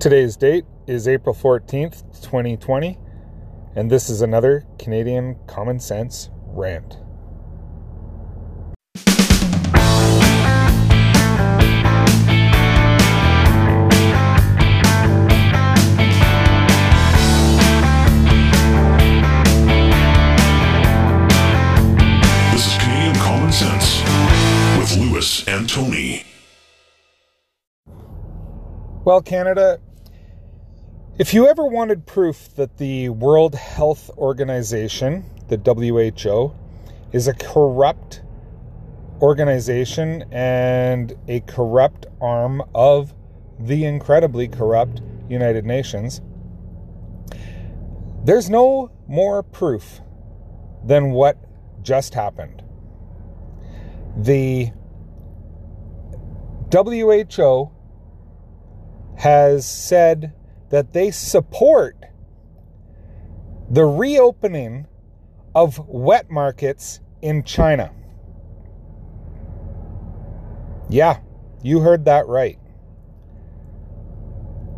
Today's date is April 14th, 2020, and this is another Canadian Common Sense rant. This is Canadian Common Sense with Lewis and Tony. Well, Canada, if you ever wanted proof that the World Health Organization, the WHO, is a corrupt organization and a corrupt arm of the incredibly corrupt United Nations, there's no more proof than what just happened. The WHO has said that they support the reopening of wet markets in China. Yeah, you heard that right.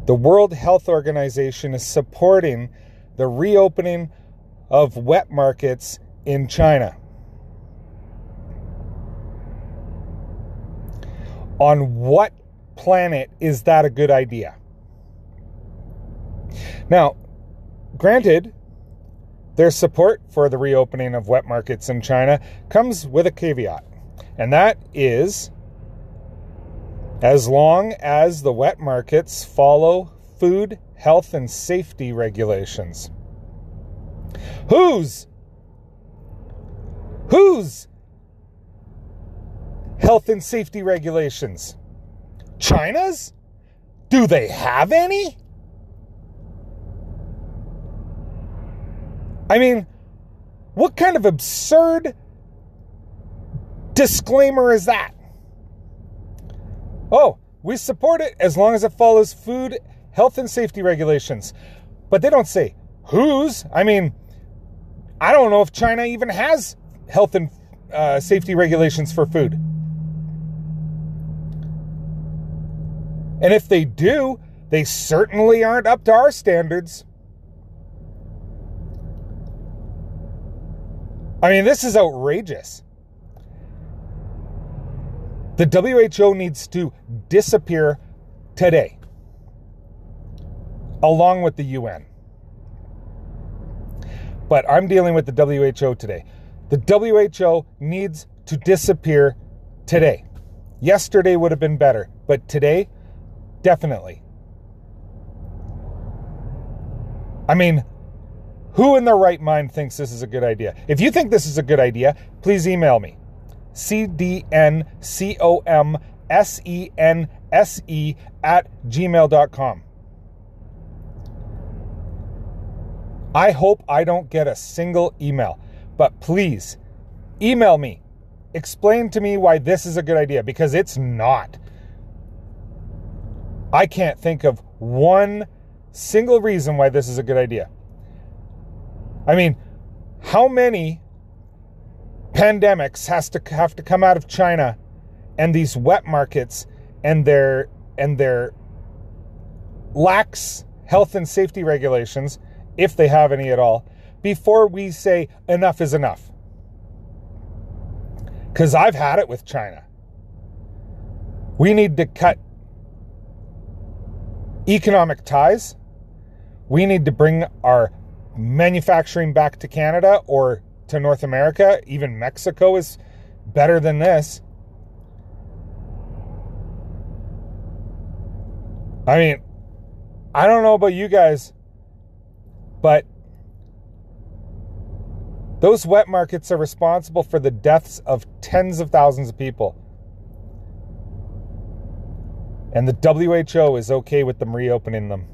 The World Health Organization is supporting the reopening of wet markets in China. On what planet is that a good idea? Now, granted, their support for the reopening of wet markets in China comes with a caveat, and that is as long as the wet markets follow food, health, and safety regulations. Whose? Whose health and safety regulations? China's? Do they have any? I mean, what kind of absurd disclaimer is that? Oh, we support it as long as it follows food, health, and safety regulations. But they don't say whose. I mean, I don't know if China even has health and uh, safety regulations for food. And if they do, they certainly aren't up to our standards. I mean, this is outrageous. The WHO needs to disappear today, along with the UN. But I'm dealing with the WHO today. The WHO needs to disappear today. Yesterday would have been better, but today, definitely. I mean, who in their right mind thinks this is a good idea? If you think this is a good idea, please email me. C-D-N-C-O-M-S-E-N-S-E at gmail.com. I hope I don't get a single email, but please email me. Explain to me why this is a good idea because it's not. I can't think of one single reason why this is a good idea. I mean, how many pandemics has to have to come out of China and these wet markets and their and their lax health and safety regulations, if they have any at all, before we say enough is enough. Cuz I've had it with China. We need to cut economic ties. We need to bring our manufacturing back to Canada or to North America. Even Mexico is better than this. I mean, I don't know about you guys, but those wet markets are responsible for the deaths of tens of thousands of people. And the WHO is okay with them reopening them.